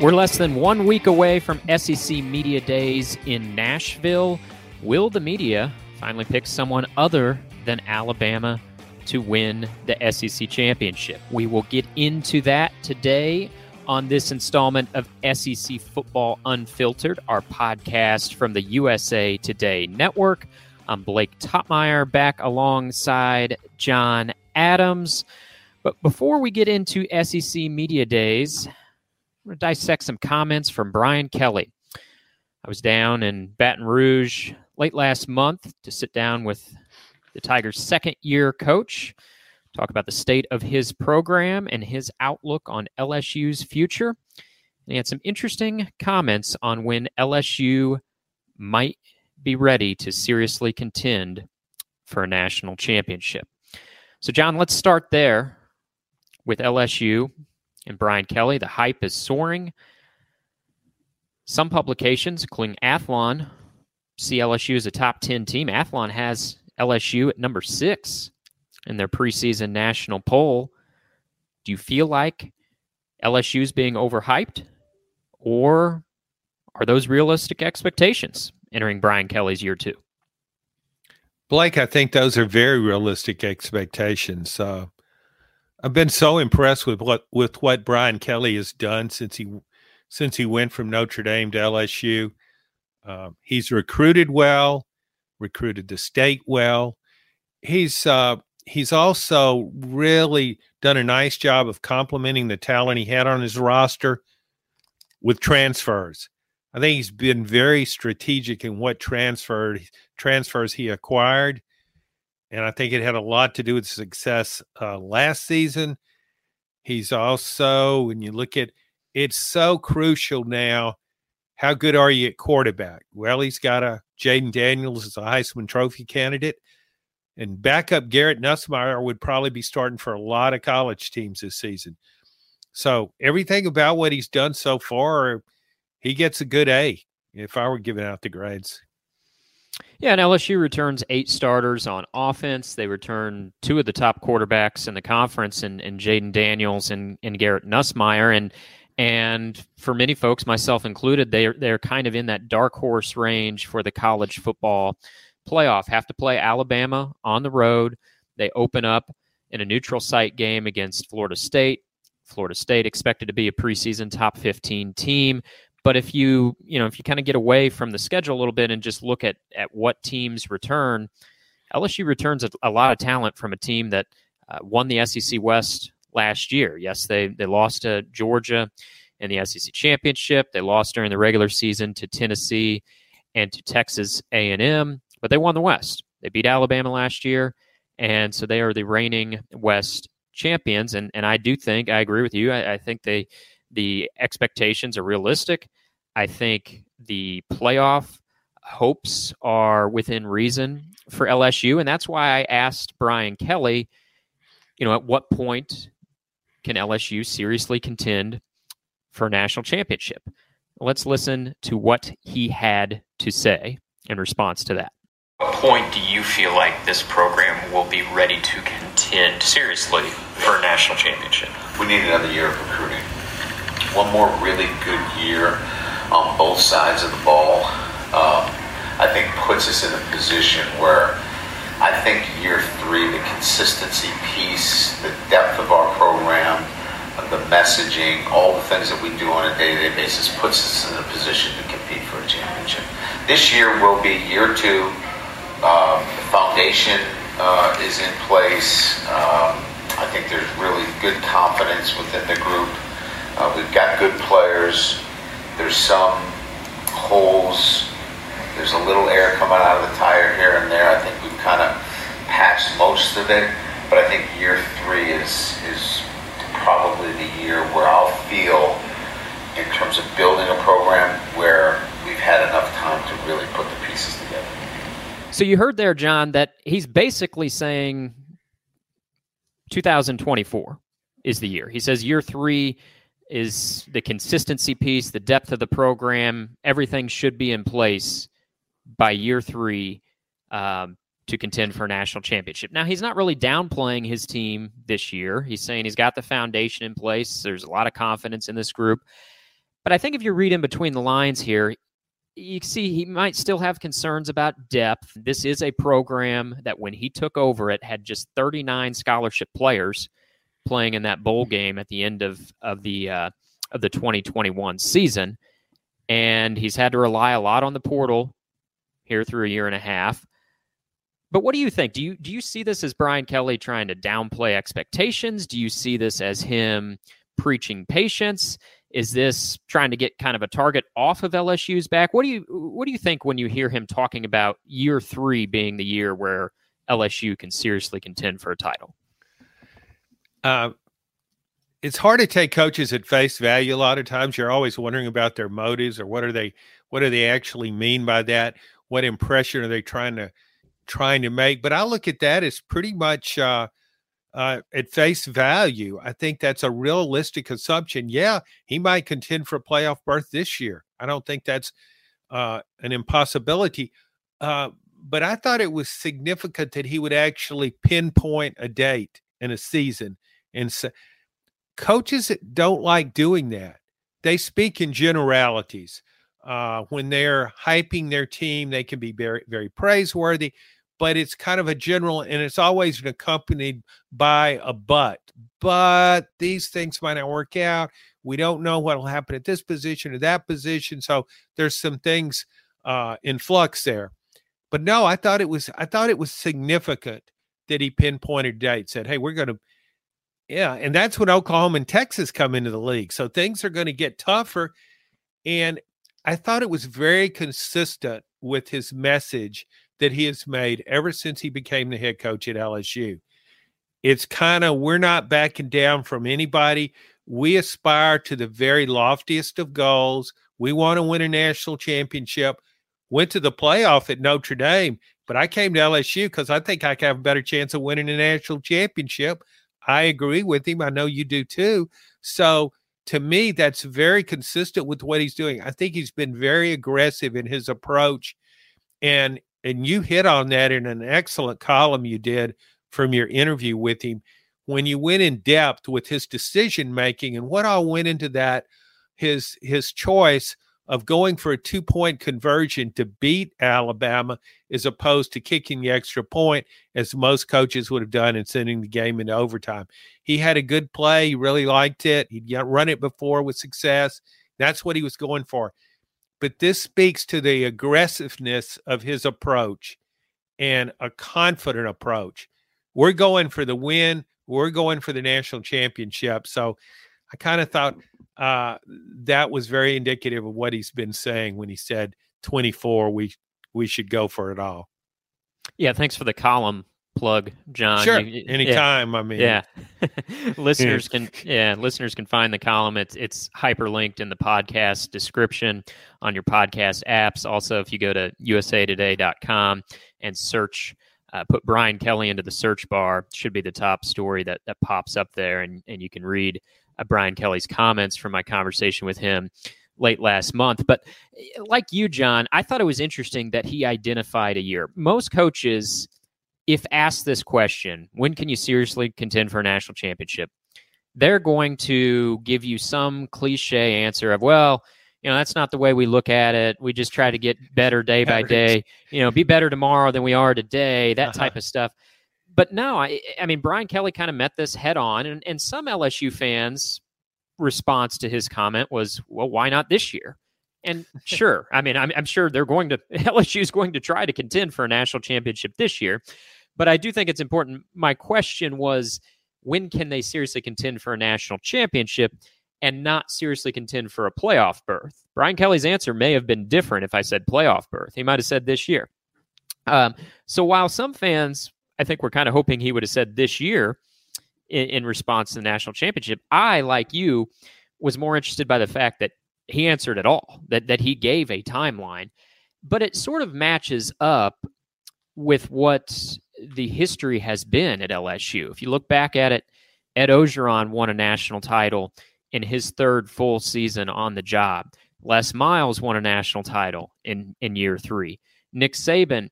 We're less than one week away from SEC Media Days in Nashville. Will the media finally pick someone other than Alabama to win the SEC championship? We will get into that today on this installment of SEC Football Unfiltered, our podcast from the USA Today Network. I'm Blake Toppmeyer back alongside John Adams. But before we get into SEC Media Days, going to dissect some comments from Brian Kelly. I was down in Baton Rouge late last month to sit down with the Tigers' second year coach talk about the state of his program and his outlook on LSU's future. And he had some interesting comments on when LSU might be ready to seriously contend for a national championship. So, John, let's start there with LSU and Brian Kelly. The hype is soaring. Some publications, including Athlon, see LSU as a top 10 team. Athlon has LSU at number six in their preseason national poll. Do you feel like LSU is being overhyped, or are those realistic expectations entering Brian Kelly's year two? Blake, I think those are very realistic expectations. Uh, I've been so impressed with what with what Brian Kelly has done since he since he went from Notre Dame to LSU. Uh, he's recruited well, recruited the state well. He's uh, he's also really done a nice job of complementing the talent he had on his roster with transfers. I think he's been very strategic in what transferred transfers he acquired, and I think it had a lot to do with success uh, last season. He's also, when you look at, it's so crucial now. How good are you at quarterback? Well, he's got a Jayden Daniels as a Heisman Trophy candidate. And backup Garrett Nussmeier would probably be starting for a lot of college teams this season. So everything about what he's done so far, he gets a good A if I were giving out the grades. Yeah, and LSU returns eight starters on offense. They return two of the top quarterbacks in the conference, and, and Jayden Daniels and, and Garrett Nussmeier. And and for many folks, myself included, they're they're kind of in that dark horse range for the college football playoff have to play Alabama on the road. They open up in a neutral site game against Florida State. Florida State expected to be a preseason top 15 team. But if you, you know, if you kind of get away from the schedule a little bit and just look at at what teams return, LSU returns a, a lot of talent from a team that uh, won the SEC West last year. Yes, they they lost to Georgia in the SEC championship. They lost during the regular season to Tennessee and to Texas A&M but they won the West. They beat Alabama last year, and so they are the reigning West champions. And and I do think I agree with you. I, I think they the expectations are realistic. I think the playoff hopes are within reason for LSU, and that's why I asked Brian Kelly. You know, at what point can LSU seriously contend for a national championship? Let's listen to what he had to say in response to that. What point do you feel like this program will be ready to contend seriously for a national championship? We need another year of recruiting. One more really good year on both sides of the ball, um, I think puts us in a position where I think year three, the consistency piece, the depth of our program, the messaging, all the things that we do on a day-to-day basis puts us in a position to compete for a championship. This year will be year two um, the foundation uh, is in place. Um, I think there's really good confidence within the group. Uh, we've got good players. There's some holes. There's a little air coming out of the tire here and there. I think we've kind of patched most of it. But I think year three is is probably the year where I'll feel, in terms of building a program, where we've had enough time to really put the pieces together. So you heard there, John, that he's basically saying 2024 is the year. He says year three is the consistency piece, the depth of the program, everything should be in place by year three um, to contend for a national championship. Now, he's not really downplaying his team this year. He's saying he's got the foundation in place. There's a lot of confidence in this group. But I think if you read in between the lines here, you see he might still have concerns about depth. This is a program that when he took over it had just 39 scholarship players playing in that bowl game at the end of of the uh, of the 2021 season, and he's had to rely a lot on the portal here through a year and a half. But what do you think? Do you do you see this as Brian Kelly trying to downplay expectations? Do you see this as him preaching patience? Is this trying to get kind of a target off of LSU's back? What do you what do you think when you hear him talking about year three being the year where LSU can seriously contend for a title? Uh, it's hard to take coaches at face value. A lot of times, you're always wondering about their motives or what are they what do they actually mean by that? What impression are they trying to trying to make? But I look at that as pretty much uh, uh, at face value. I think that's a realistic assumption. Yeah, he might contend for a playoff berth this year. I don't think that's uh, an impossibility. Uh, but I thought it was significant that he would actually pinpoint a date in a season and say, coaches don't like doing that. They speak in generalities. Uh, when they're hyping their team, they can be very, very praiseworthy, but it's kind of a general, and it's always accompanied by a but. But these things might not work out. We don't know what will happen at this position or that position. So there's some things uh, in flux there. But no, I thought it was I thought it was significant that he pinpointed date, said, "Hey, we're going to." Yeah, and that's when Oklahoma and Texas come into the league, so things are going to get tougher. And I thought it was very consistent with his message that he has made ever since he became the head coach at LSU. It's kind of we're not backing down from anybody. We aspire to the very loftiest of goals. We want to win a national championship. Went to the playoff at Notre Dame, but I came to LSU because I think I have a better chance of winning a national championship. I agree with him. I know you do too. So to me, that's very consistent with what he's doing. I think he's been very aggressive in his approach. And and you hit on that in an excellent column you did from your interview with him when you went in depth with his decision making and what all went into that his his choice of going for a two point conversion to beat Alabama as opposed to kicking the extra point, as most coaches would have done and sending the game into overtime. He had a good play. He really liked it. He'd run it before with success. That's what he was going for. But this speaks to the aggressiveness of his approach and a confident approach. We're going for the win. We're going for the national championship. So I kind of thought uh, that was very indicative of what he's been saying when he said 24 we we should go for it all. Yeah, thanks for the column plug, John. Sure, you, anytime. Yeah. I mean, yeah, listeners can yeah listeners can find the column. It's it's hyperlinked in the podcast description on your podcast apps. Also, if you go to usatoday.com and search. Uh, put Brian Kelly into the search bar. Should be the top story that that pops up there, and and you can read uh, Brian Kelly's comments from my conversation with him late last month. But eh, like you, John, I thought it was interesting that he identified a year. Most coaches, if asked this question, when can you seriously contend for a national championship? They're going to give you some cliche answer of, well, you know, that's not the way we look at it. We just try to get better day by day, you know, be better tomorrow than we are today, that uh-huh. type of stuff but no, I, I mean, Brian Kelly kind of met this head on, and, and some LSU fans' response to his comment was, well, why not this year? And sure, I mean, I'm, I'm sure they're going to, LSU is going to try to contend for a national championship this year. But I do think it's important. My question was, when can they seriously contend for a national championship and not seriously contend for a playoff berth? Brian Kelly's answer may have been different if I said playoff berth. He might have said this year. Um, so while some fans I think we're kind of hoping he would have said this year. in, in response to the national championship. I, like you, was more interested by the fact that he answered at all, that that he gave a timeline, but it sort of matches up with what the history has been at LSU. If you look back at it, Ed Orgeron won a national title in his third full season on the job. Les Miles won a national title in, in year three. Nick Saban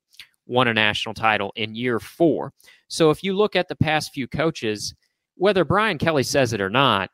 won a national title in year four. So if you look at the past few coaches, whether Brian Kelly says it or not,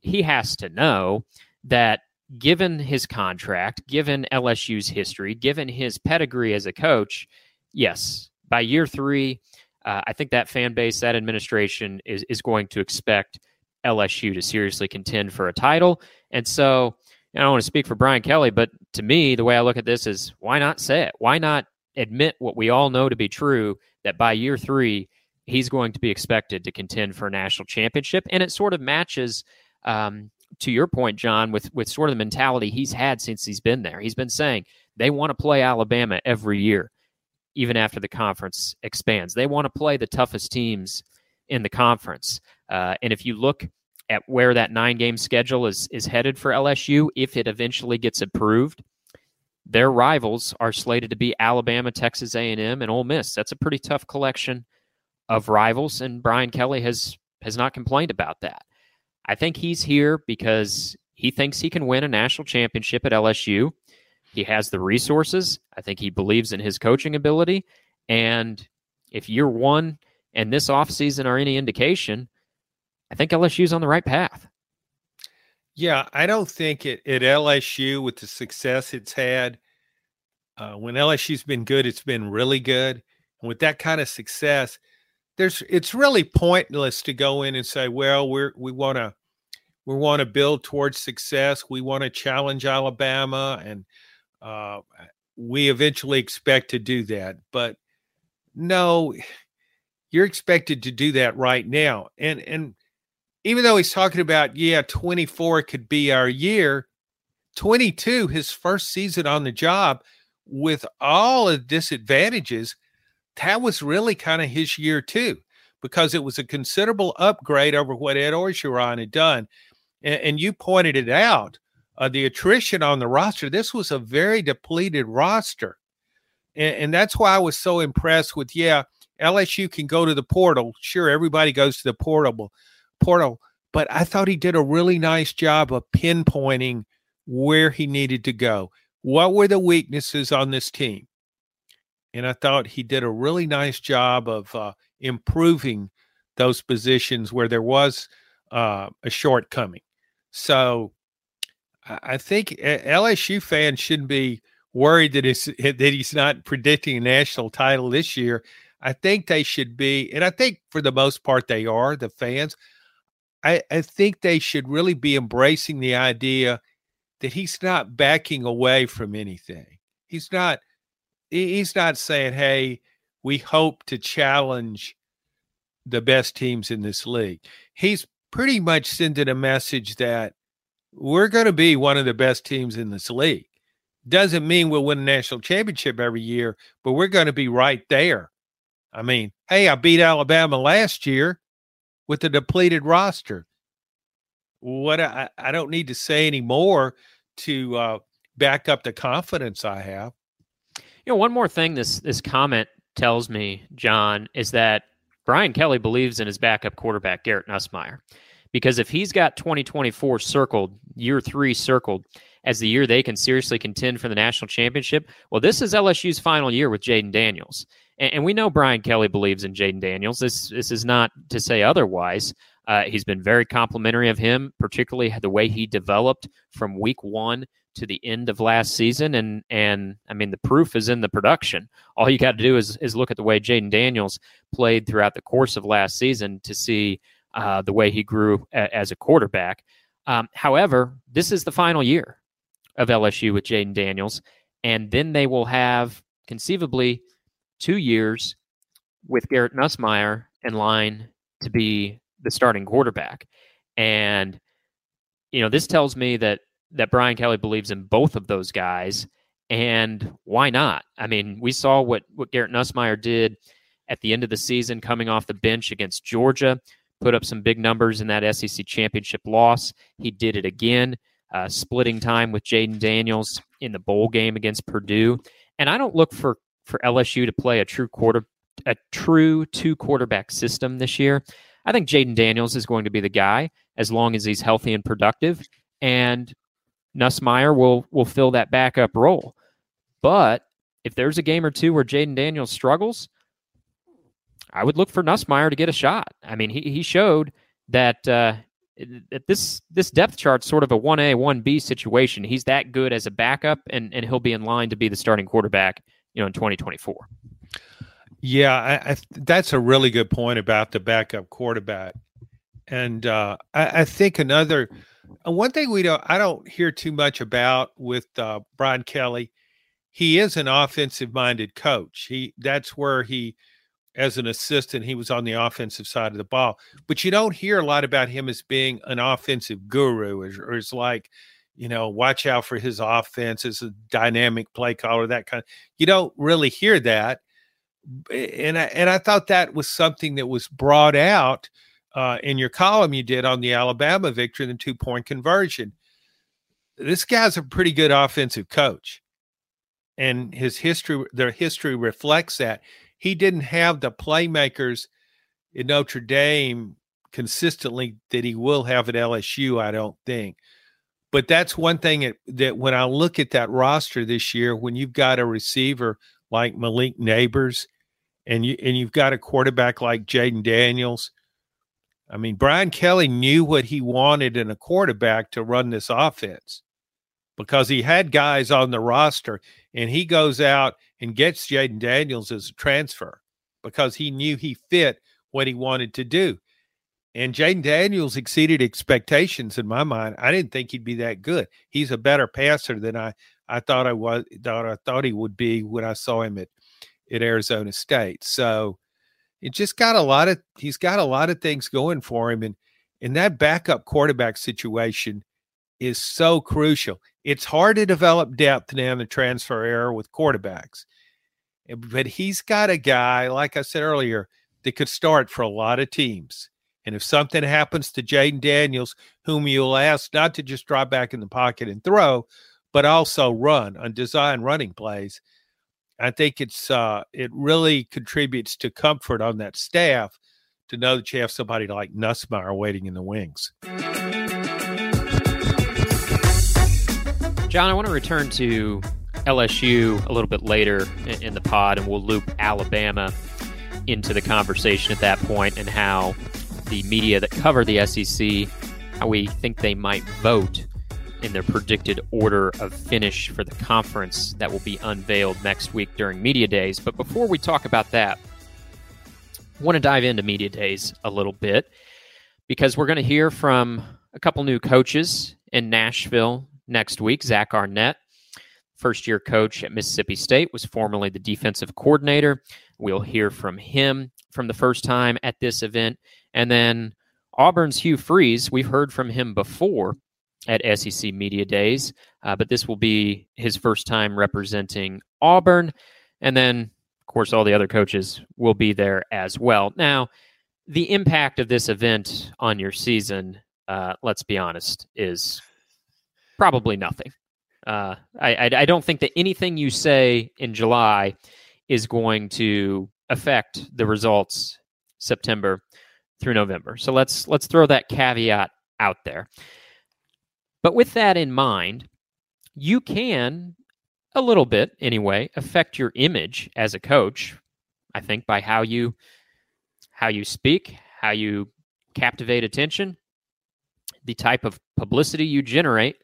he has to know that given his contract, given LSU's history, given his pedigree as a coach, yes, by year three, uh, I think that fan base, that administration is, is going to expect LSU to seriously contend for a title. And so I don't want to speak for Brian Kelly, but to me, the way I look at this is why not say it? Why not admit what we all know to be true that by year three, he's going to be expected to contend for a national championship? And it sort of matches. Um, to your point, John, with with sort of the mentality he's had since he's been there. He's been saying they want to play Alabama every year even after the conference expands. They want to play the toughest teams in the conference. Uh, and if you look at where that nine game schedule is is headed for LSU, if it eventually gets approved, their rivals are slated to be Alabama, Texas A&M, and Ole Miss. That's a pretty tough collection of rivals, and Brian Kelly has has not complained about that. I think he's here because he thinks he can win a national championship at LSU. He has the resources. I think he believes in his coaching ability. And if year one and this offseason are any indication, I think LSU's on the right path. Yeah, I don't think it at LSU with the success it's had. Uh, when LSU's been good, it's been really good. And with that kind of success, there's it's really pointless to go in and say, well, we're we want to we want to build towards success. We want to challenge Alabama and uh, we eventually expect to do that, but no, you're expected to do that right now. And and even though he's talking about yeah, 24 could be our year, 22 his first season on the job with all the disadvantages, that was really kind of his year too, because it was a considerable upgrade over what Ed Orgeron had done. And, and you pointed it out uh, the attrition on the roster, this was a very depleted roster. And, and that's why I was so impressed with, yeah, LSU can go to the portal. Sure, everybody goes to the portable portal, but I thought he did a really nice job of pinpointing where he needed to go. What were the weaknesses on this team? And I thought he did a really nice job of uh, improving those positions where there was uh, a shortcoming. So I think LSU fans shouldn't be worried that it's that he's not predicting a national title this year. I think they should be, and I think for the most part they are the fans. I, I think they should really be embracing the idea that he's not backing away from anything. He's not he's not saying, "Hey, we hope to challenge the best teams in this league." He's pretty much sending a message that we're going to be one of the best teams in this league. Doesn't mean we'll win a national championship every year, but we're going to be right there. I mean, hey, I beat Alabama last year with a depleted roster. What I, I don't need to say anymore to uh, back up the confidence I have. You know, one more thing this this comment tells me, John, is that Brian Kelly believes in his backup quarterback Garrett Nussmeier. Because if he's got 2024 circled, year three circled, as the year they can seriously contend for the national championship, well, this is LSU's final year with Jayden Daniels. And, and we know Brian Kelly believes in Jayden Daniels. This, this is not to say otherwise. Uh, he's been very complimentary of him, particularly the way he developed from week one to the end of last season. And and I mean, the proof is in the production. All you got to do is is look at the way Jayden Daniels played throughout the course of last season to see uh, the way he grew a- as a quarterback. Um, however, this is the final year of LSU with Jayden Daniels, and then they will have conceivably two years with Garrett Nussmeier in line to be the starting quarterback. And you know, this tells me that that Brian Kelly believes in both of those guys. And why not? I mean, we saw what what Garrett Nussmeier did at the end of the season, coming off the bench against Georgia put up some big numbers in that SEC championship loss. He did it again, uh, splitting time with Jayden Daniels in the bowl game against Purdue. And I don't look for for LSU to play a true quarter a true two quarterback system this year. I think Jayden Daniels is going to be the guy as long as he's healthy and productive, and Nussmeier will will fill that backup role. But if there's a game or two where Jayden Daniels struggles, I would look for Nussmeier to get a shot. I mean, he he showed that uh, this this depth chart's sort of a one A one B situation. He's that good as a backup, and and he'll be in line to be the starting quarterback, you know, in 2024. Yeah, I, I, that's a really good point about the backup quarterback, and uh, I, I, think another uh, one thing we don't I don't hear too much about with uh, Brian Kelly. He is an offensive minded coach. He that's where he, as an assistant, he was on the offensive side of the ball. But you don't hear a lot about him as being an offensive guru, or, or it's like you know, watch out for his offense as a dynamic play caller, that kind of, you don't really hear that and I and I thought that was something that was brought out uh, in your column you did on the Alabama victory and the two point conversion. This guy's a pretty good offensive coach, and his history, their history reflects that. He didn't have the playmakers in Notre Dame consistently that he will have at LSU. I don't think. But that's one thing that, that when I look at that roster this year, when you've got a receiver like Malik Nabers, and you and you've got a quarterback like Jayden Daniels. I mean, Brian Kelly knew what he wanted in a quarterback to run this offense because he had guys on the roster and he goes out and gets Jayden Daniels as a transfer because he knew he fit what he wanted to do. And Jayden Daniels exceeded expectations in my mind. I didn't think he'd be that good. He's a better passer than I, I thought I was thought I thought he would be when I saw him at at Arizona State. So it just got a lot of he's got a lot of things going for him and and that backup quarterback situation is so crucial. It's hard to develop depth now in the transfer era with quarterbacks. But he's got a guy, like I said earlier, that could start for a lot of teams. And if something happens to Jayden Daniels, whom you'll ask not to just drop back in the pocket and throw, but also run on design running plays, I think it's uh, it really contributes to comfort on that staff to know that you have somebody like Nussmeier waiting in the wings. John, I want to return to LSU a little bit later in the pod, and we'll loop Alabama into the conversation at that point and how the media that cover the SEC, how we think they might vote in their predicted order of finish for the conference that will be unveiled next week during Media Days. But before we talk about that, I want to dive into Media Days a little bit because we're going to hear from a couple new coaches in Nashville next week. Zach Arnett, first year coach at Mississippi State, was formerly the defensive coordinator. We'll hear from him from the first time at this event. And then Auburn's Hugh Freeze, we've heard from him before at SEC Media Days, uh, but this will be his first time representing Auburn. And then, of course, all the other coaches will be there as well. Now, the impact of this event on your season, uh, let's be honest, is probably nothing. Uh, I, I, I don't think that anything you say in July is going to affect the results September through November. So let's let's throw that caveat out there. But with that in mind, you can, a little bit anyway, affect your image as a coach. I think by how you how you speak, how you captivate attention, the type of publicity you generate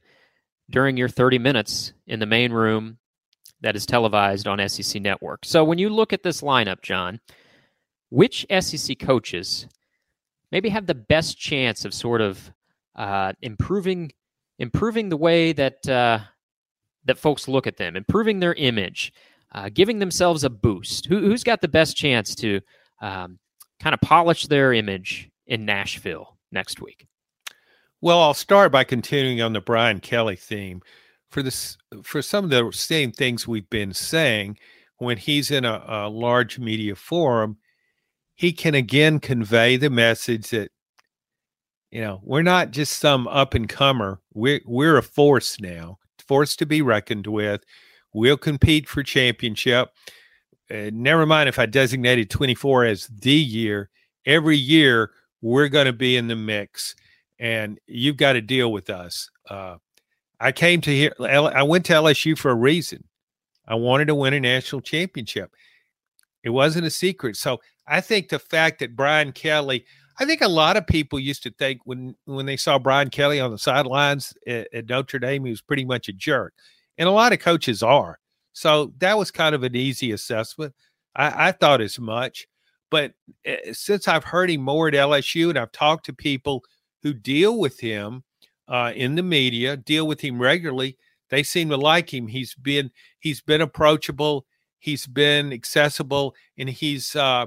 during your 30 minutes in the main room that is televised on SEC Network. So when you look at this lineup, John, which SEC coaches maybe have the best chance of sort of uh, improving improving the way that uh, that folks look at them, improving their image, uh, giving themselves a boost. Who, has got the best chance to um, kind of polish their image in Nashville next week? Well, I'll start by continuing on the Brian Kelly theme. For this, for some of the same things we've been saying, when he's in a, a large media forum, he can again convey the message that You know, we're not just some up and comer. We're we're a force now, force to be reckoned with. We'll compete for championship. Uh, never mind if I designated 24 as the year. Every year we're going to be in the mix, and you've got to deal with us. Uh, I came to here. I went to LSU for a reason. I wanted to win a national championship. It wasn't a secret. So I think the fact that Brian Kelly, I think a lot of people used to think when when they saw Brian Kelly on the sidelines at, at Notre Dame, he was pretty much a jerk, and a lot of coaches are. So that was kind of an easy assessment. I, I thought as much, but eh, since I've heard him more at LSU, and I've talked to people who deal with him uh, in the media, deal with him regularly, they seem to like him. He's been he's been approachable he's been accessible and he's uh,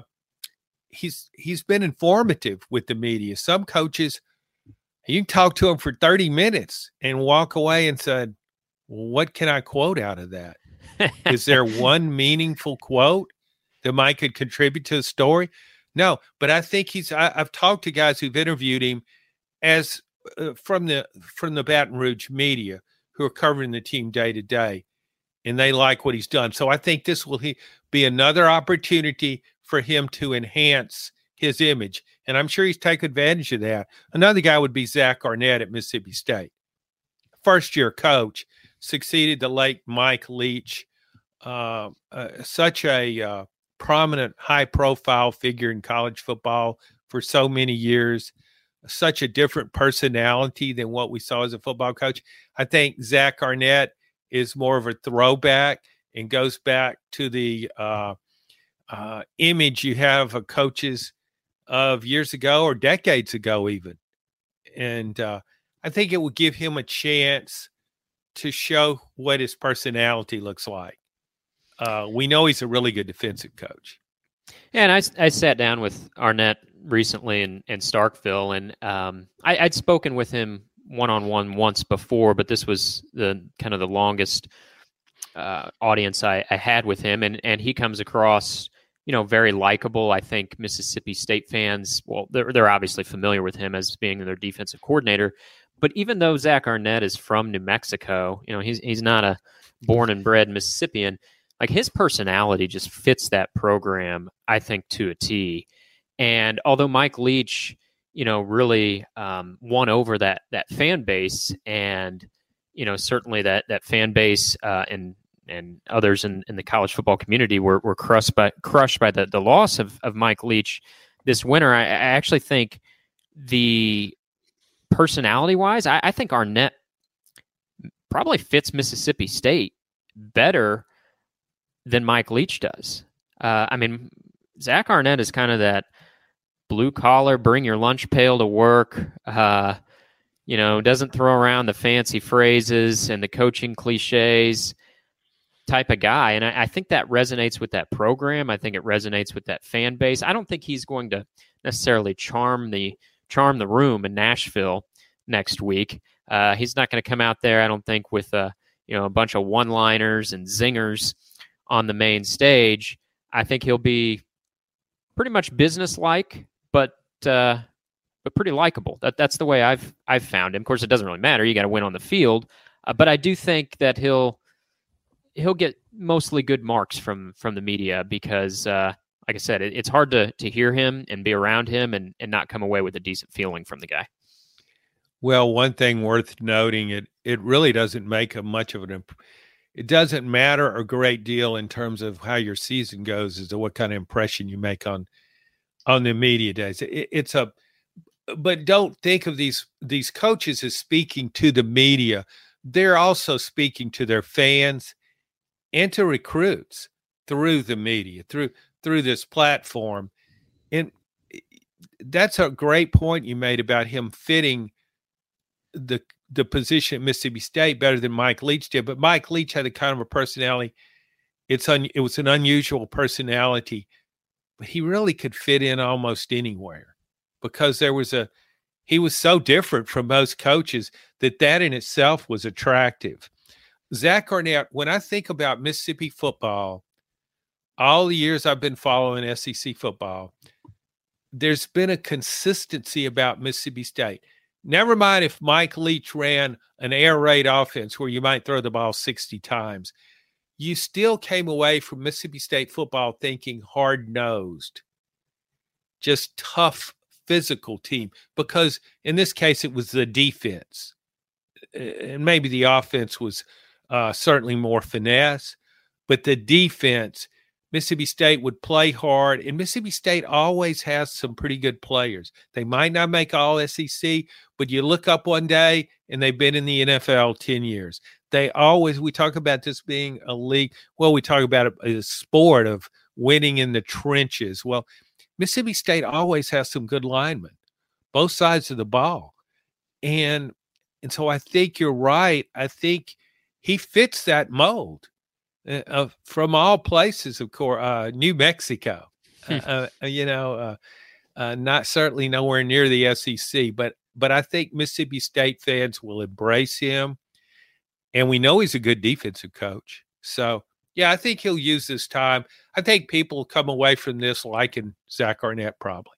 he's he's been informative with the media. Some coaches you can talk to him for 30 minutes and walk away and said, "What can I quote out of that? Is there one meaningful quote that might could contribute to the story?" No, but I think he's. I, have talked to guys who've interviewed him as uh, from the from the Baton Rouge media who are covering the team day to day, and they like what he's done. So I think this will he, be another opportunity for him to enhance his image. And I'm sure he's taken advantage of that. Another guy would be Zach Arnett at Mississippi State. First year coach, succeeded the late Mike Leach, uh, uh, such a uh, prominent, high profile figure in college football for so many years, such a different personality than what we saw as a football coach. I think Zach Arnett is more of a throwback and goes back to the uh, image you have of coaches of years ago or decades ago, even. And uh, I think it would give him a chance to show what his personality looks like. Uh, we know he's a really good defensive coach. Yeah, and I, I sat down with Arnett recently in, in Starkville, and um, I, I'd spoken with him one on one once before, but this was the kind of the longest uh, audience I, I, had with him, and and he comes across you know very likable. I think Mississippi State fans, well, they're they're obviously familiar with him as being their defensive coordinator, but even though Zach Arnett is from New Mexico, you know he's he's not a born and bred Mississippian. Like his personality just fits that program, I think, to a T. And although Mike Leach you know, really um, won over that that fan base, and you know, certainly that that fan base uh, and and others in, in the college football community were, were crushed by crushed by the, the loss of, of Mike Leach this winter. I, I actually think the personality wise, I, I, think Arnett probably fits Mississippi State better than Mike Leach does. Uh, I mean, Zach Arnett is kind of that blue collar, bring your lunch pail to work. Uh, you know, doesn't throw around the fancy phrases and the coaching cliches type of guy. And I, I, think that resonates with that program. I think it resonates with that fan base. I don't think he's going to necessarily charm the charm the room in Nashville next week. Uh, he's not going to come out there, I don't think, with a you know a bunch of one liners and zingers on the main stage. I think he'll be pretty much business like but uh, but pretty likable. That that's the way I've I've found him. Of course, it doesn't really matter. You got to win on the field, uh, but I do think that he'll he'll get mostly good marks from from the media because, uh, like I said, it, it's hard to to hear him and be around him and and not come away with a decent feeling from the guy. Well, one thing worth noting it it really doesn't make a much of an imp- it doesn't matter a great deal in terms of how your season goes as to what kind of impression you make on on the media days. It, it's a, but don't think of these these coaches as speaking to the media. They're also speaking to their fans and to recruits through the media, through through this platform. And that's a great point you made about him fitting the the position at Mississippi State better than Mike Leach did. But Mike Leach had a kind of a personality. It's un, it was an unusual personality but he really could fit in almost anywhere because there was a he was so different from most coaches that that in itself was attractive. Zach Arnett, when I think about Mississippi football, all the years I've been following SEC football, there's been a consistency about Mississippi State. Never mind if Mike Leach ran an air raid offense where you might throw the ball 60 times. You still came away from Mississippi State football thinking hard nosed, just tough physical team because in this case it was the defense and maybe the offense was uh, certainly more finesse but the defense mississippi state would play hard and mississippi state always has some pretty good players they might not make all sec but you look up one day and they've been in the nfl 10 years they always we talk about this being a league well we talk about a, a sport of winning in the trenches well Mississippi State always has some good linemen, both sides of the ball. And and so I think you're right. I think he fits that mold uh, uh from all places, of course, uh, New Mexico. Uh, hmm. uh, uh, you know, not certainly nowhere near the SEC, but but I think Mississippi State fans will embrace him, and we know he's a good defensive coach. So yeah, I think he'll use this time. I think people come away from this liking Zach Arnett probably.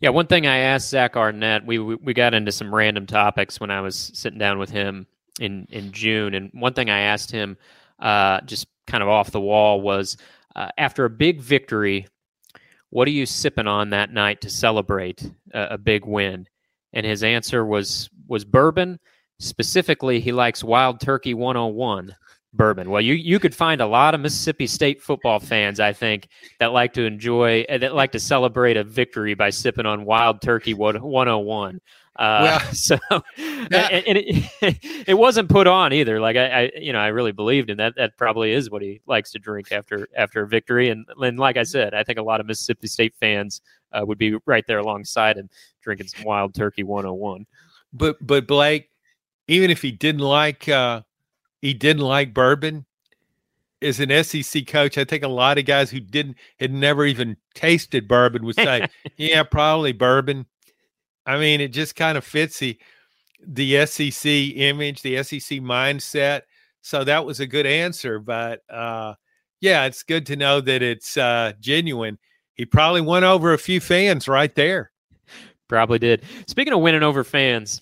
Yeah, one thing I asked Zach Arnett, we we got into some random topics when I was sitting down with him in in June, and one thing I asked him, uh, just kind of off the wall, was uh, after a big victory, what are you sipping on that night to celebrate a, a big win? And his answer was was bourbon. Specifically, he likes Wild Turkey 101 bourbon. Well, you you could find a lot of Mississippi State football fans, I think, that like to enjoy that like to celebrate a victory by sipping on Wild Turkey 101. Uh, well, so and, and it, it wasn't put on either. Like I, I, you know, I really believed in that. That probably is what he likes to drink after after a victory. And, and like I said, I think a lot of Mississippi State fans uh, would be right there alongside him drinking some Wild Turkey 101. But but Blake, even if he didn't like uh, he didn't like bourbon as an SEC coach, I think a lot of guys who didn't had never even tasted bourbon would say, "Yeah, probably bourbon." I mean, it just kind of fits the the SEC image, the SEC mindset. So that was a good answer, but uh, yeah, it's good to know that it's uh, genuine. He probably won over a few fans right there. Probably did. Speaking of winning over fans,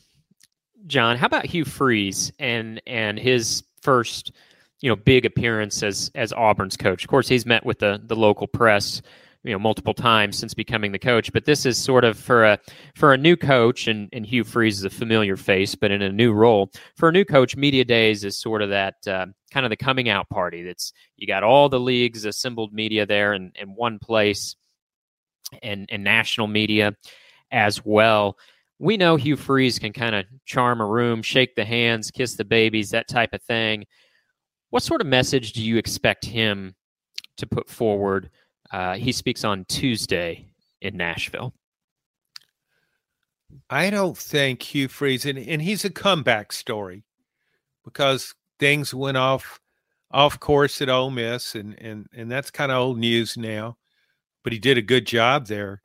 John, how about Hugh Freeze and and his first, you know, big appearance as as Auburn's coach. Of course, he's met with the the local press, you know, multiple times since becoming the coach. But this is sort of for a for a new coach, and and Hugh Freeze is a familiar face, but in a new role for a new coach. Media days is sort of that uh, kind of the coming out party. That's you got all the leagues assembled media there in, in one place, and and national media as well we know Hugh Freeze can kind of charm a room, shake the hands, kiss the babies, that type of thing. What sort of message do you expect him to put forward? Uh, he speaks on Tuesday in Nashville. I don't think Hugh Freeze, and, and he's a comeback story because things went off off course at Ole Miss, and and and that's kind of old news now. But he did a good job there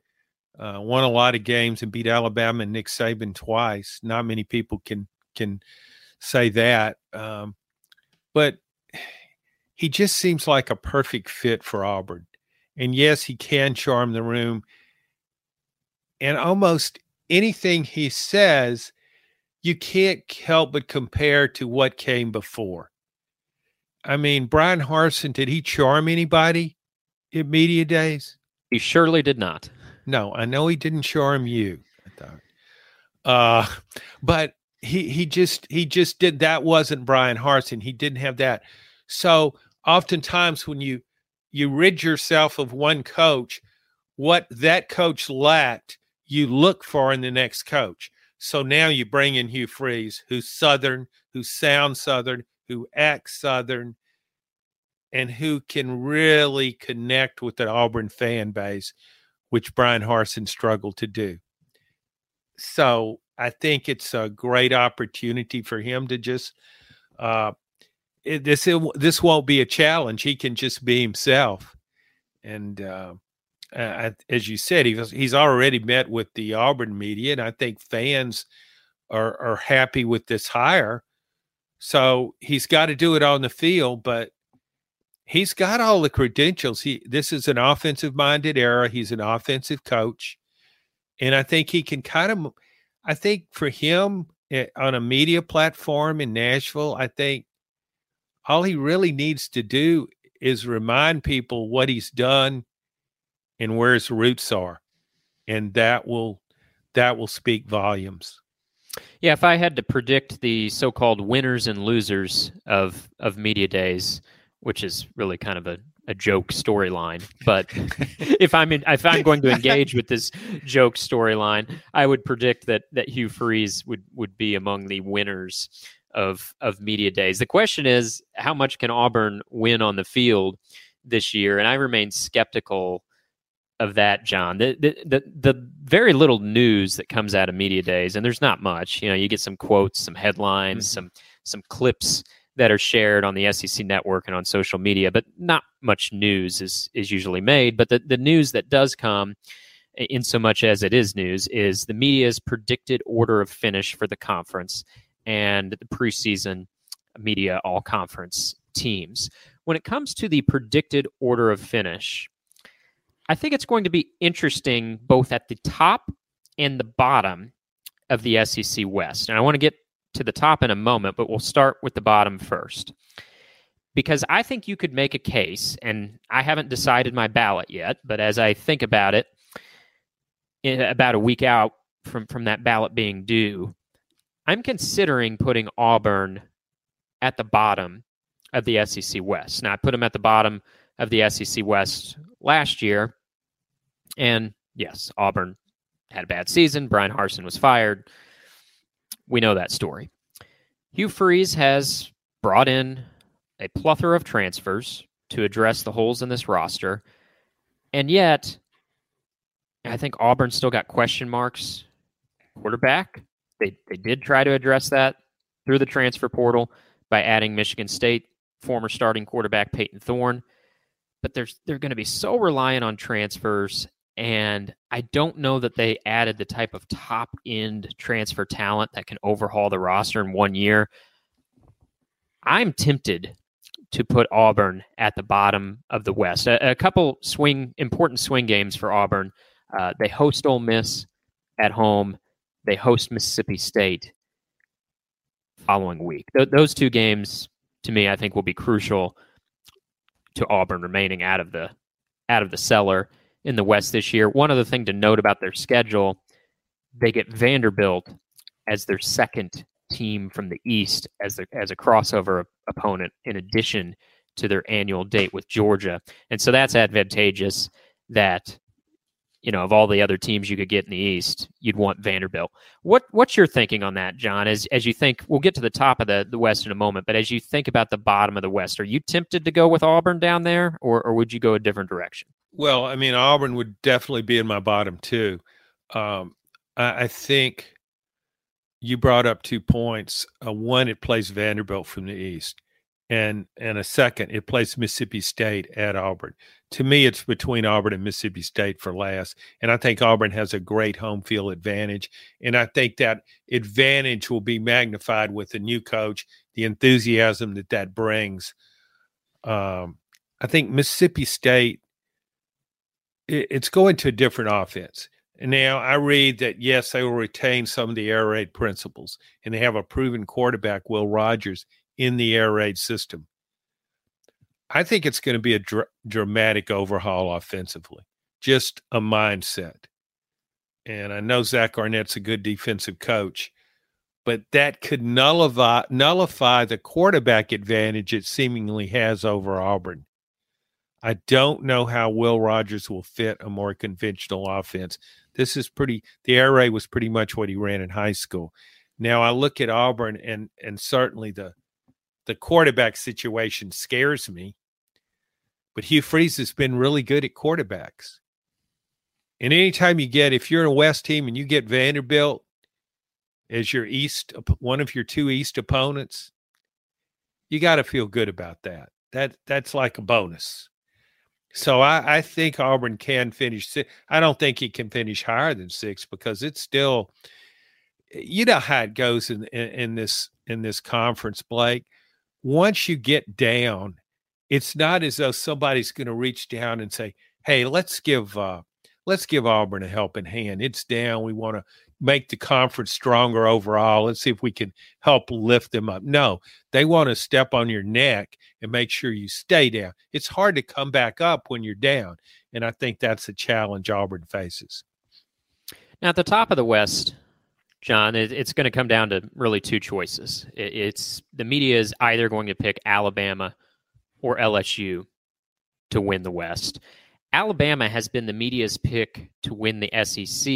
uh, won a lot of games and beat Alabama and Nick Saban twice. Not many people can can say that, um, but he just seems like a perfect fit for Auburn. And yes, he can charm the room. And almost anything he says, you can't help but compare to what came before. I mean, Brian Harsin, did he charm anybody at media days? He surely did not. No, I know he didn't charm you. I thought. Uh, but he he just he just did that wasn't Brian Harsin. He didn't have that. So oftentimes when you you rid yourself of one coach, what that coach lacked, you look for in the next coach. So now you bring in Hugh Freeze, who's Southern, who sounds Southern, who acts Southern, and who can really connect with the Auburn fan base which Brian Harsin struggled to do. So I think it's a great opportunity for him to just uh, it, this it, this won't be a challenge. He can just be himself, and uh, uh, as you said, he's he's already met with the Auburn media, and I think fans are are happy with this hire. So he's got to do it on the field, but he's got all the credentials. He this is an offensive minded era. He's an offensive coach, and I think he can kind of. I think for him eh, on a media platform in Nashville, I think all he really needs to do is remind people what he's done and where his roots are. And that will that will speak volumes. Yeah, if I had to predict the so-called winners and losers of of media days, which is really kind of a, a joke storyline, but if I'm in, if I'm going to engage with this joke storyline, I would predict that that Hugh Freeze would would be among the winners of of media days. The question is, how much can Auburn win on the field this year? And I remain skeptical of that, John. The, the, the the very little news that comes out of media days, and there's not much. You know, you get some quotes, some headlines, mm-hmm. some some clips that are shared on the SEC network and on social media, but not much news is is usually made. But the the news that does come, in so much as it is news, is the media's predicted order of finish for the conference and the preseason media all conference teams. When it comes to the predicted order of finish, I think it's going to be interesting both at the top and the bottom of the SEC West. And I want to get to the top in a moment, but we'll start with the bottom first. Because I think you could make a case, and I haven't decided my ballot yet, but as I think about it, about a week out from, from that ballot being due, I'm considering putting Auburn at the bottom of the SEC West. Now, I put them at the bottom of the SEC West last year. And yes, Auburn had a bad season. Brian Harsin was fired. We know that story. Hugh Freeze has brought in a plethora of transfers to address the holes in this roster. And yet, I think Auburn still got question marks. Quarterback, they, they did try to address that through the transfer portal by adding Michigan State former starting quarterback Payton Thorne but they're they're going to be so reliant on transfers and I don't know that they added the type of top end transfer talent that can overhaul the roster in one year. I'm tempted to put Auburn at the bottom of the West. A, a couple swing important swing games for Auburn. Uh, they host Ole Miss at home. They host Mississippi State following week. Th- those two games, to me, I think will be crucial to Auburn remaining out of the out of the cellar in the West this year. One other thing to note about their schedule, they get Vanderbilt as their second team from the East as as a crossover opponent in addition to their annual date with Georgia. And so that's advantageous that you know, of all the other teams you could get in the East, you'd want Vanderbilt. What what's your thinking on that, John? As as you think, we'll get to the top of the, the West in a moment, but as you think about the bottom of the West, are you tempted to go with Auburn down there, or or would you go a different direction? Well, I mean, Auburn would definitely be in my bottom too. Um, I, I think you brought up two points. Uh, one, it plays Vanderbilt from the East and and a second it plays Mississippi State at Auburn. To me, it's between Auburn and Mississippi State for last, and I think Auburn has a great home field advantage, and I think that advantage will be magnified with the new coach, the enthusiasm that that brings. Um, I think Mississippi State it, it's going to a different offense. Now I read that yes, they will retain some of the air raid principles, and they have a proven quarterback, Will Rogers, in the air raid system. I think it's going to be a dr- dramatic overhaul offensively, just a mindset. And I know Zach Arnett's a good defensive coach, but that could nullify nullify the quarterback advantage it seemingly has over Auburn. I don't know how Will Rogers will fit a more conventional offense. This is pretty the air raid was pretty much what he ran in high school. Now I look at Auburn and and certainly the the quarterback situation scares me. But Hugh Freeze has been really good at quarterbacks. And anytime you get, if you're a West team and you get Vanderbilt as your East, one of your two East opponents, you got to feel good about that. That that's like a bonus. So I, I think Auburn can finish. Six. I don't think he can finish higher than six because it's still, you know how it goes in, in, in this in this conference, Blake once you get down, it's not as though somebody's going to reach down and say, "Hey, let's give uh, let's give Auburn a helping hand. It's down. We want to make the conference stronger overall. Let's see if we can help lift them up. No, they want to step on your neck and make sure you stay down. It's hard to come back up when you're down. And I think that's the challenge Auburn faces. Now, at the top of the West, John, it's going to come down to really two choices. It's the media is either going to pick Alabama or LSU to win the West. Alabama has been the media's pick to win the SEC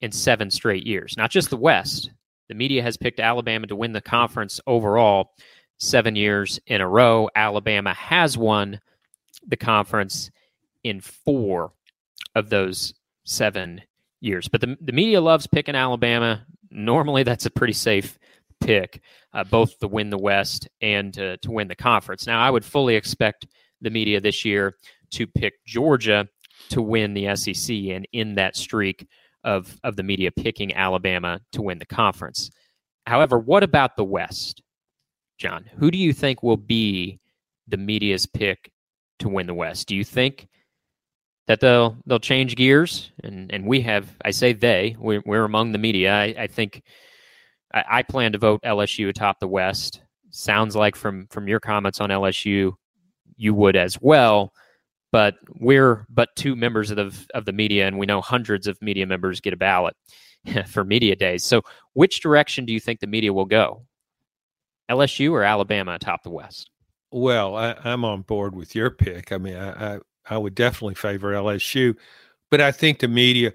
in seven straight years, not just the West. The media has picked Alabama to win the conference overall seven years in a row. Alabama has won the conference in four of those seven years. But the, the media loves picking Alabama. Normally, that's a pretty safe pick, uh, both to win the West and to, to win the conference. Now, I would fully expect the media this year to pick Georgia to win the SEC and in that streak of, of the media picking Alabama to win the conference. However, what about the West, John? Who do you think will be the media's pick to win the West? Do you think that they'll they'll change gears and and we have I say they we're, we're among the media. I, I think I, I plan to vote LSU atop the West. Sounds like from from your comments on LSU, you would as well but we're but two members of the of the media, and we know hundreds of media members get a ballot for media days. So, which direction do you think the media will go? LSU or Alabama atop the West? Well, I, am on board with your pick. I mean, I, I, I would definitely favor LSU, but I think the media.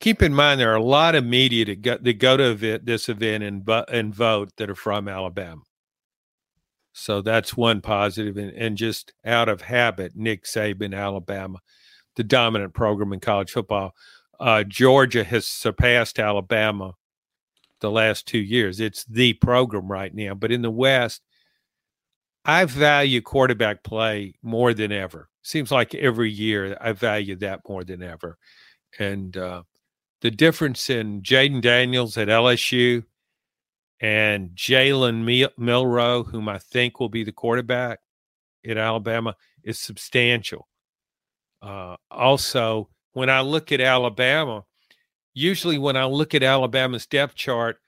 Keep in mind there are a lot of media that go, that go to event, this event and and vote that are from Alabama. So that's one positive. And, and just out of habit, Nick Saban, Alabama, the dominant program in college football. Uh, Georgia has surpassed Alabama the last two years. It's the program right now. But in the West, I value quarterback play more than ever. Seems like every year I value that more than ever. And uh, the difference in Jayden Daniels at LSU and Jalen Mil- Milroe, whom I think will be the quarterback at Alabama, is substantial. Uh, also, when I look at Alabama, usually when I look at Alabama's depth chart,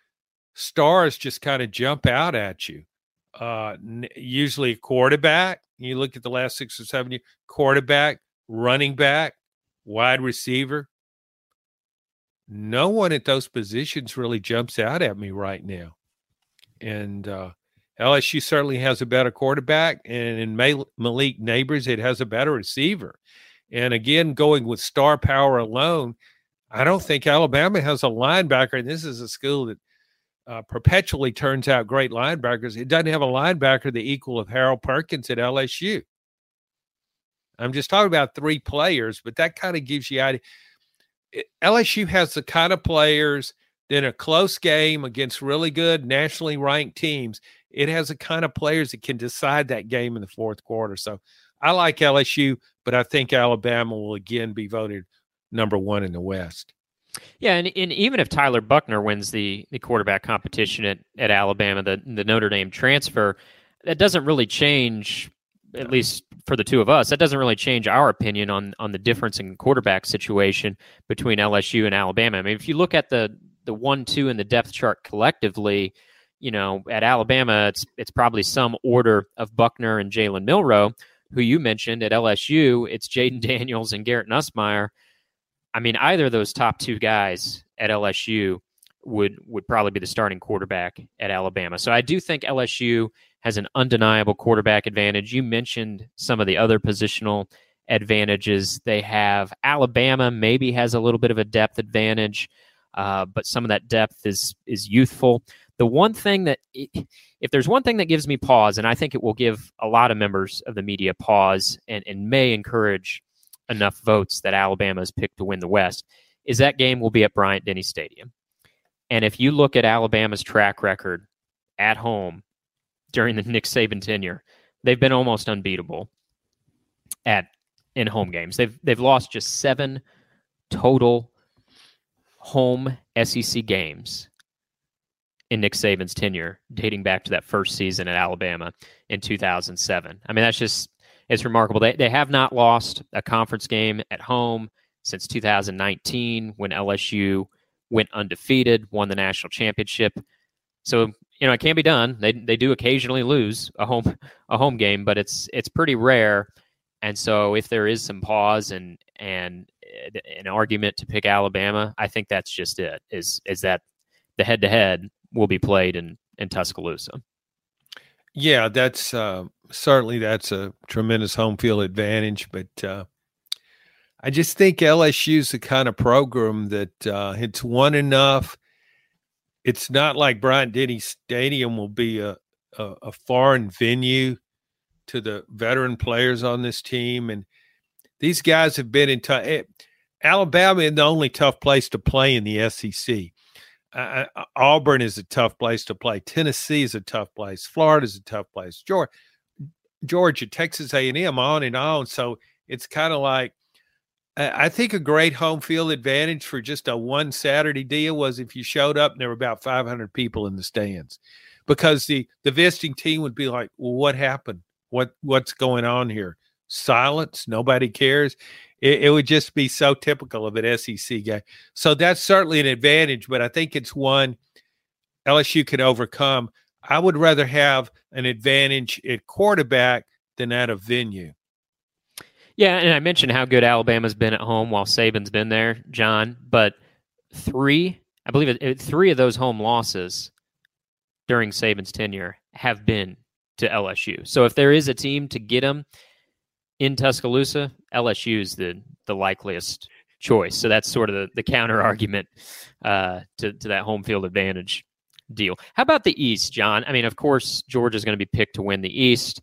stars just kind of jump out at you. Uh, usually, quarterback. You look at the last six or seven years: quarterback, running back, wide receiver. No one at those positions really jumps out at me right now and uh, LSU certainly has a better quarterback, and in Malik Nabers, it has a better receiver. And again, going with star power alone, I don't think Alabama has a linebacker, and this is a school that uh, perpetually turns out great linebackers. It doesn't have a linebacker the equal of Harold Perkins at LSU. I'm just talking about three players, but that kind of gives you idea. LSU has the kind of players that in a close game against really good nationally ranked teams, it has the kind of players that can decide that game in the fourth quarter. So I like LSU, but I think Alabama will again be voted number one in the West. Yeah, and, and even if Tyler Buchner wins the, the quarterback competition at, at Alabama, the, the Notre Dame transfer, that doesn't really change, at least for the two of us, that doesn't really change our opinion on on the difference in quarterback situation between LSU and Alabama. I mean, if you look at the the one two in the depth chart collectively, you know, at Alabama, it's it's probably some order of Buchner and Jalen Milroe, who you mentioned at LSU. It's Jayden Daniels and Garrett Nussmeier. I mean, either of those top two guys at LSU would would probably be the starting quarterback at Alabama. So I do think LSU has an undeniable quarterback advantage. You mentioned some of the other positional advantages they have. Alabama maybe has a little bit of a depth advantage uh, but some of that depth is is youthful. The one thing that, if there's one thing that gives me pause, and I think it will give a lot of members of the media pause and, and may encourage enough votes that Alabama has picked to win the West, is that game will be at Bryant Denny Stadium. And if you look at Alabama's track record at home during the Nick Saban tenure, they've been almost unbeatable at in home games. They've they've lost just seven total home SEC games in Nick Saban's tenure, dating back to that first season at Alabama in 2007. I mean, that's just it's remarkable. They they have not lost a conference game at home since 2019 when LSU went undefeated, won the national championship. So you know it can be done. They they do occasionally lose a home a home game, but it's it's pretty rare. And so if there is some pause and and an argument to pick Alabama, I think that's just it. Is is that the head to head will be played in in Tuscaloosa. Yeah, that's uh, certainly that's a tremendous home field advantage, but uh, I just think LSU's the kind of program that uh, it's won enough. It's not like Bryant Denny Stadium will be a, a, a foreign venue to the veteran players on this team, and these guys have been in tough. Eh, Alabama is the only tough place to play in the SEC. Uh, Auburn is a tough place to play. Tennessee is a tough place. Florida is a tough place. Georgia, Georgia, Texas A&M, on and on. So it's kind of like I think a great home field advantage for just a one Saturday deal was if you showed up and there were about 500 people in the stands, because the the visiting team would be like, "Well, what happened? What what's going on here? Silence. Nobody cares." It, it would just be so typical of an SEC guy. So that's certainly an advantage, but I think it's one LSU can overcome. I would rather have an advantage at quarterback than at a venue. Yeah, and I mentioned how good Alabama's been at home while Saban's been there, John. But three, I believe it, three of those home losses during Saban's tenure have been to LSU. So if there is a team to get them in Tuscaloosa, LSU is the the likeliest choice. So that's sort of the, the counter argument uh, to to that home field advantage deal. How about the East, John? I mean, of course, Georgia's going to be picked to win the East.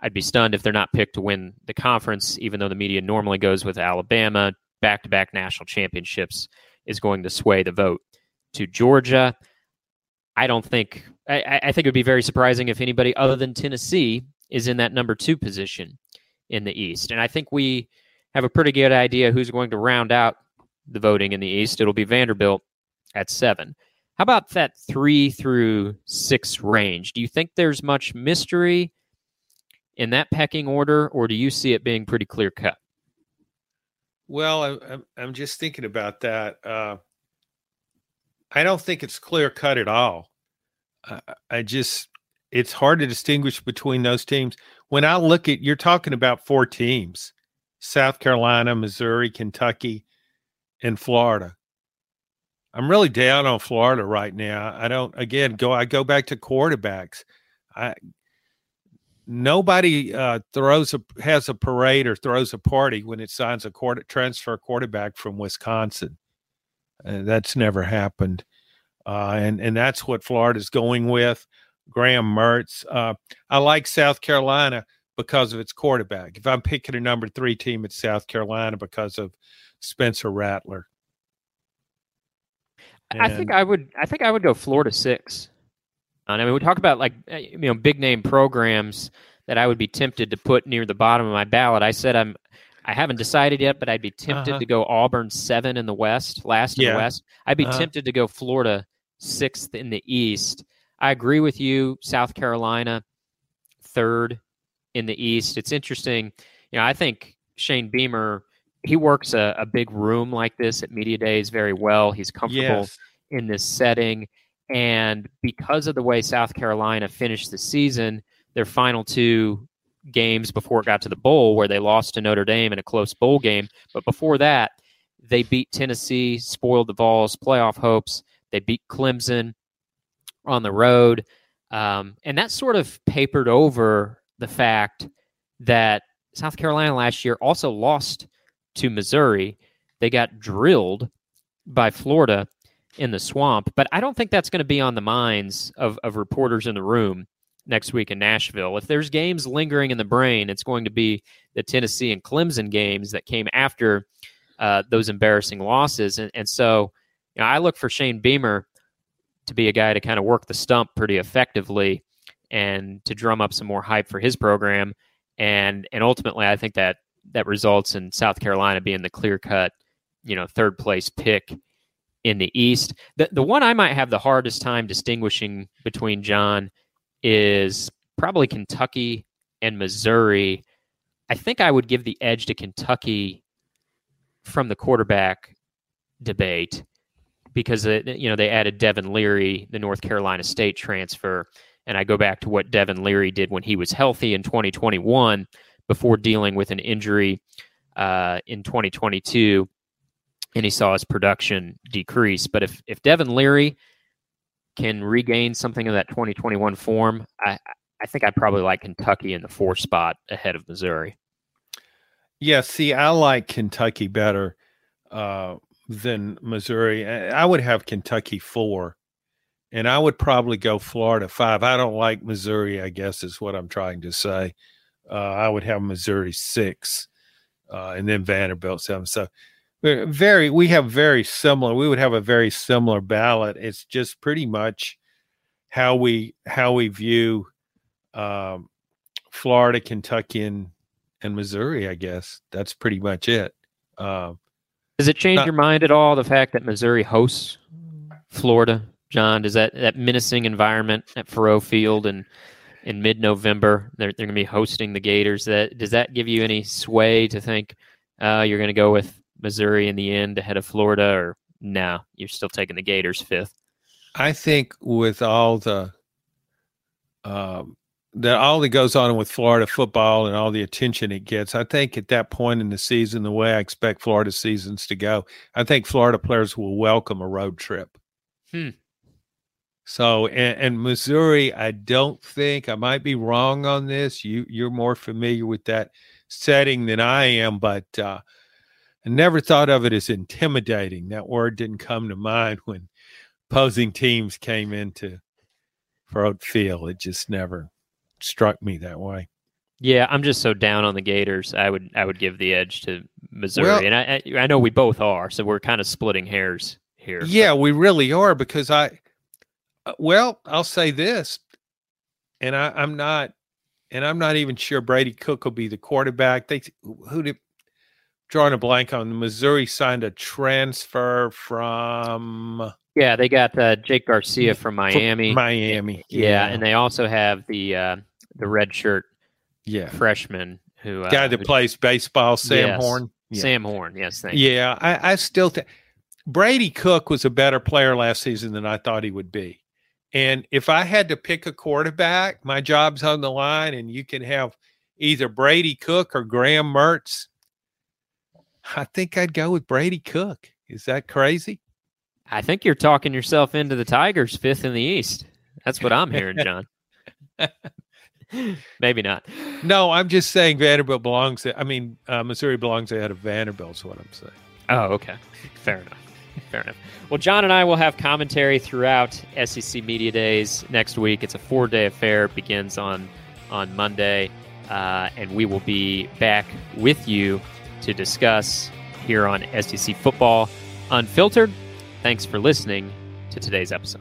I'd be stunned if they're not picked to win the conference, even though the media normally goes with Alabama. Back to back national championships is going to sway the vote to Georgia. I don't think, I, I think it would be very surprising if anybody other than Tennessee is in that number two position in the East. And I think we have a pretty good idea who's going to round out the voting in the East. It'll be Vanderbilt at seven. How about that three through six range? Do you think there's much mystery in that pecking order, or do you see it being pretty clear cut? Well, I'm I'm just thinking about that. Uh, I don't think it's clear cut at all. I, I just it's hard to distinguish between those teams. When I look at you're talking about four teams: South Carolina, Missouri, Kentucky, and Florida. I'm really down on Florida right now. I don't again go I go back to quarterbacks. I nobody uh, throws a has a parade or throws a party when it signs a quarter transfer quarterback from Wisconsin. Uh, that's never happened, uh, and and that's what Florida's going with. Graham Mertz. Uh, I like South Carolina because of its quarterback. If I'm picking a number three team, it's South Carolina because of Spencer Rattler. And I think I would. I think I would go Florida six. And I mean, we talk about like eh, you know big name programs that I would be tempted to put near the bottom of my ballot. I said I'm. I haven't decided yet, but I'd be tempted uh-huh. to go Auburn seven in the West, last yeah. in the West. I'd be uh-huh. tempted to go Florida sixth in the East. I agree with you. South Carolina third in the East. It's interesting. You know, I think Shane Beamer he works a, a big room like this at media days very well. He's comfortable yes. in this setting, and because of the way South Carolina finished the season, their final two games before it got to the bowl, where they lost to Notre Dame in a close bowl game, but before that, they beat Tennessee, spoiled the Vols' playoff hopes. They beat Clemson on the road, um, and that sort of papered over the fact that South Carolina last year also lost to Missouri. They got drilled by Florida in the swamp, but I don't think that's going to be on the minds of, of reporters in the room next week in Nashville. If there's games lingering in the brain, it's going to be the Tennessee and Clemson games that came after uh, those embarrassing losses. And, and so, you know, I look for Shane Beamer to be a guy to kind of work the stump pretty effectively and to drum up some more hype for his program. And and ultimately, I think that that results in South Carolina being the clear cut, you know, third place pick in the East. The the one I might have the hardest time distinguishing between John is probably Kentucky and Missouri. I think I would give the edge to Kentucky from the quarterback debate because you know they added Devin Leary, the North Carolina State transfer, and I go back to what Devin Leary did when he was healthy in 2021 before dealing with an injury uh, in 2022, and he saw his production decrease. But if if Devin Leary can regain something of that 2021 form, I I think I'd probably like Kentucky in the four spot ahead of Missouri. Yeah, see, I like Kentucky better uh, than Missouri. I would have Kentucky four, and I would probably go Florida five. I don't like Missouri, I guess is what I'm trying to say. Uh, I would have Missouri six, uh, and then Vanderbilt seven. So very, we have very similar. We would have a very similar ballot. It's just pretty much how we how we view um, Florida, Kentucky, and, and Missouri. I guess that's pretty much it. Um, does it change Not, your mind at all the fact that Missouri hosts Florida, John? Does that that menacing environment at Faurot Field and in mid November they're they're going to be hosting the Gators? That does that give you any sway to think uh, you're going to go with Missouri in the end ahead of Florida, or no? You're still taking the Gators fifth. I think with all the um, that all that goes on with Florida football and all the attention it gets, I think at that point in the season, the way I expect Florida seasons to go, I think Florida players will welcome a road trip. Hmm. So, and, and, Missouri, I don't think I might be wrong on this. You you're more familiar with that setting than I am, but uh, I never thought of it as intimidating. That word didn't come to mind when opposing teams came into Faurot Field. It just never struck me that way. Yeah, I'm just so down on the Gators. I would I would give the edge to Missouri, well, and I I know we both are, so we're kind of splitting hairs here. Yeah, but. we really are because I, well, I'll say this, and I, I'm not, and I'm not even sure Brady Cook will be the quarterback. They who did drawing a blank on the Missouri signed a transfer from yeah, they got uh, Jake Garcia from Miami. Miami, yeah. yeah, and they also have the uh, the red shirt, yeah, freshman who uh, guy that plays baseball, Sam yes, Horn. Yeah. Sam Horn, yes, thank yeah. I, I still think Brady Cook was a better player last season than I thought he would be. And if I had to pick a quarterback, my job's on the line, and you can have either Brady Cook or Graham Mertz. I think I'd go with Brady Cook. Is that crazy? I think you're talking yourself into the Tigers fifth in the East. That's what I'm hearing, John. Maybe not. No, I'm just saying Vanderbilt belongs. I mean, uh, Missouri belongs ahead of Vanderbilt. Is what I'm saying. Oh, okay. Fair enough. Fair enough. Well, John and I will have commentary throughout SEC Media Days next week. It's a four day affair. It begins on on Monday, uh, and we will be back with you to discuss here on SEC Football Unfiltered. Thanks for listening to today's episode.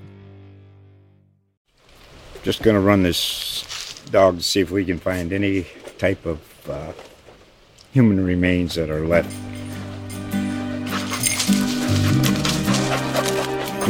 Just going to run this dog to see if we can find any type of uh, human remains that are left.